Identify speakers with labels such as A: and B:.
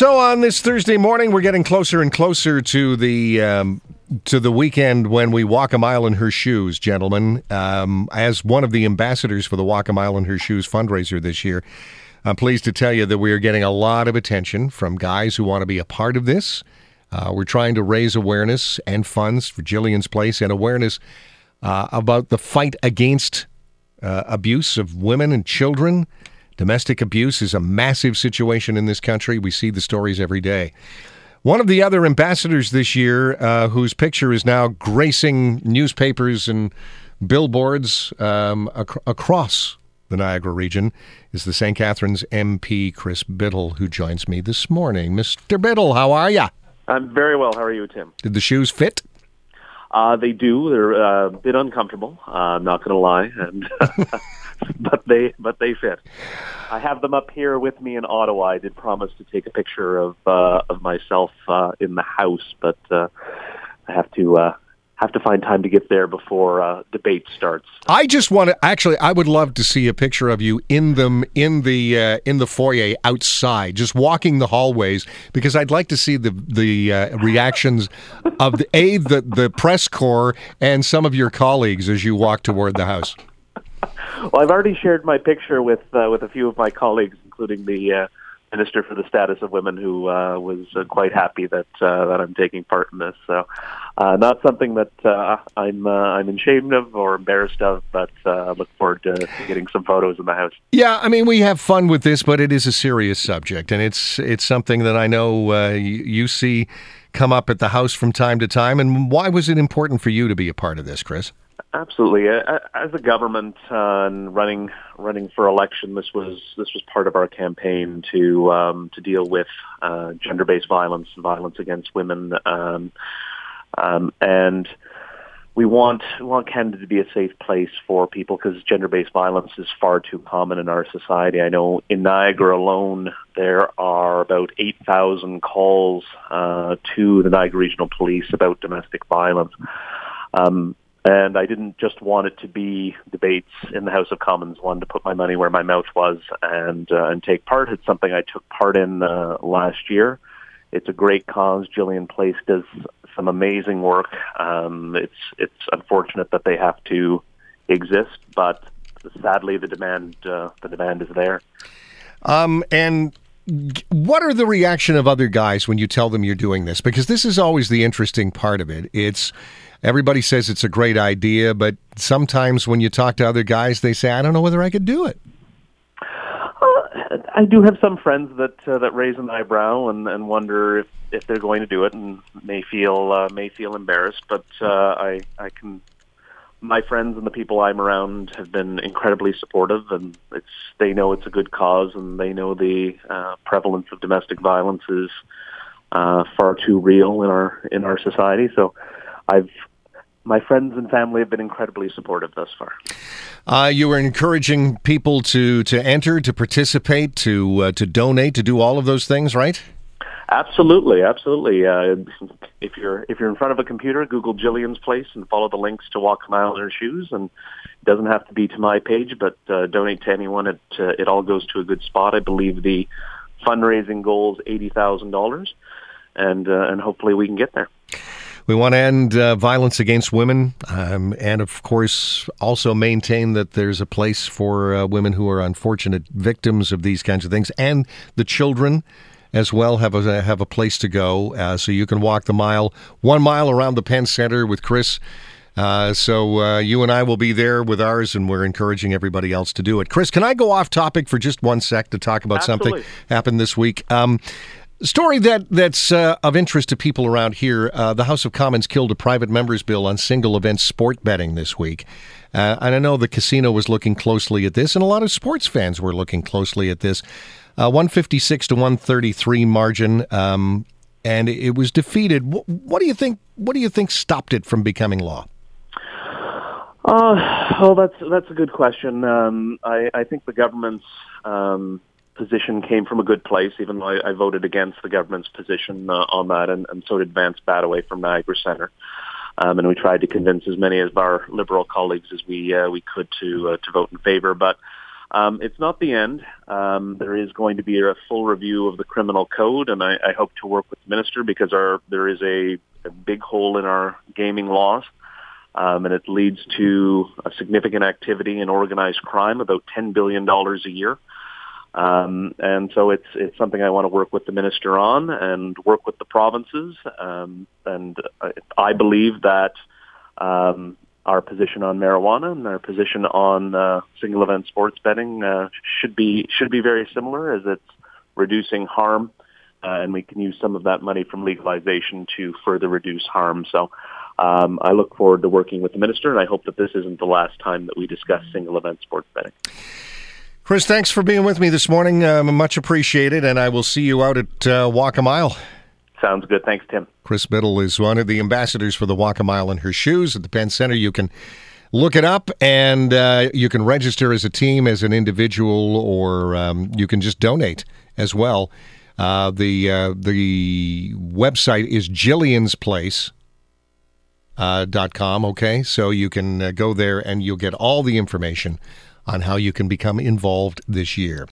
A: So on this Thursday morning, we're getting closer and closer to the um, to the weekend when we walk a mile in her shoes, gentlemen. Um, as one of the ambassadors for the Walk a Mile in Her Shoes fundraiser this year, I'm pleased to tell you that we are getting a lot of attention from guys who want to be a part of this. Uh, we're trying to raise awareness and funds for Jillian's Place and awareness uh, about the fight against uh, abuse of women and children. Domestic abuse is a massive situation in this country. We see the stories every day. One of the other ambassadors this year, uh, whose picture is now gracing newspapers and billboards um, ac- across the Niagara region, is the St. Catharines MP, Chris Bittle, who joins me this morning. Mr. Bittle, how are you?
B: I'm very well. How are you, Tim?
A: Did the shoes fit?
B: Uh, they do. They're uh, a bit uncomfortable. Uh, I'm not going to lie, and but they but they fit. I have them up here with me in Ottawa. I did promise to take a picture of uh, of myself uh, in the house, but uh, I have to uh, have to find time to get there before uh, debate starts.
A: I just want to actually. I would love to see a picture of you in them in the uh, in the foyer outside, just walking the hallways, because I'd like to see the the uh, reactions of the a the the press corps and some of your colleagues as you walk toward the house.
B: Well, I've already shared my picture with uh, with a few of my colleagues, including the uh, Minister for the Status of Women, who uh, was uh, quite happy that uh, that I'm taking part in this. So, uh, not something that uh, I'm uh, I'm ashamed of or embarrassed of, but uh, look forward to, getting some photos in the house.
A: Yeah, I mean we have fun with this, but it is a serious subject, and it's it's something that I know uh, you see come up at the house from time to time. And why was it important for you to be a part of this, Chris?
B: Absolutely. As a government uh, running running for election, this was this was part of our campaign to um, to deal with uh, gender-based violence, and violence against women, um, um, and we want we want Canada to be a safe place for people because gender-based violence is far too common in our society. I know in Niagara alone there are about eight thousand calls uh, to the Niagara Regional Police about domestic violence. Um, and I didn't just want it to be debates in the House of Commons. Wanted to put my money where my mouth was and uh, and take part. It's something I took part in uh, last year. It's a great cause. Jillian Place does some amazing work. Um, it's it's unfortunate that they have to exist, but sadly the demand uh, the demand is there.
A: Um, and what are the reaction of other guys when you tell them you're doing this? Because this is always the interesting part of it. It's everybody says it's a great idea, but sometimes when you talk to other guys, they say, "I don't know whether I could do it."
B: Uh, I do have some friends that uh, that raise an eyebrow and, and wonder if, if they're going to do it, and may feel uh, may feel embarrassed. But uh, I I can. My friends and the people I'm around have been incredibly supportive, and it's they know it's a good cause, and they know the uh, prevalence of domestic violence is uh, far too real in our in our society. So, I've my friends and family have been incredibly supportive thus far.
A: Uh, you were encouraging people to to enter, to participate, to uh, to donate, to do all of those things, right?
B: Absolutely, absolutely. Uh, if you're if you're in front of a computer, Google Jillian's Place and follow the links to Walk a Mile in Her Shoes. And it doesn't have to be to my page, but uh, donate to anyone. It uh, it all goes to a good spot. I believe the fundraising goal is eighty thousand dollars, and uh, and hopefully we can get there.
A: We want to end uh, violence against women, um, and of course, also maintain that there's a place for uh, women who are unfortunate victims of these kinds of things, and the children as well have a have a place to go. Uh, so you can walk the mile, one mile around the Pen Centre with Chris. Uh, so uh, you and I will be there with ours, and we're encouraging everybody else to do it. Chris, can I go off topic for just one sec to talk about
B: Absolutely.
A: something happened this week? Um, Story that that's uh, of interest to people around here. Uh, the House of Commons killed a private members bill on single event sport betting this week. Uh, and I know the casino was looking closely at this, and a lot of sports fans were looking closely at this. Uh, 156 to 133 margin, um, and it was defeated. What, what do you think? What do you think stopped it from becoming law?
B: Uh, well, that's that's a good question. Um, I, I think the government's um, position came from a good place, even though I, I voted against the government's position uh, on that, and, and so did Vance Badawey from Niagara Centre. Um, and we tried to convince as many of our liberal colleagues as we uh, we could to uh, to vote in favor. But Um, it's not the end. Um, there is going to be a full review of the criminal code, and I, I hope to work with the minister because our there is a, a big hole in our gaming laws, um, and it leads to a significant activity in organized crime, about ten billion dollars a year. Um, and so it's it's something I want to work with the minister on and work with the provinces. Um, and I, I believe that um, our position on marijuana and our position on uh, single event sports betting uh, should be should be very similar, as it's reducing harm, uh, and we can use some of that money from legalization to further reduce harm. So. Um, I look forward to working with the minister, and I hope that this isn't the last time that we discuss single event sports betting.
A: Chris, thanks for being with me this morning. Um, much appreciated, and I will see you out at uh, Walk a Mile.
B: Sounds good. Thanks, Tim.
A: Chris Bittle is one of the ambassadors for the Walk a Mile in her shoes at the Pen Centre. You can look it up and uh, you can register as a team, as an individual, or um, you can just donate as well. Uh, the uh, the website is Jillian's Place. Uh, dot com. Okay, so you can uh, go there and you'll get all the information on how you can become involved this year.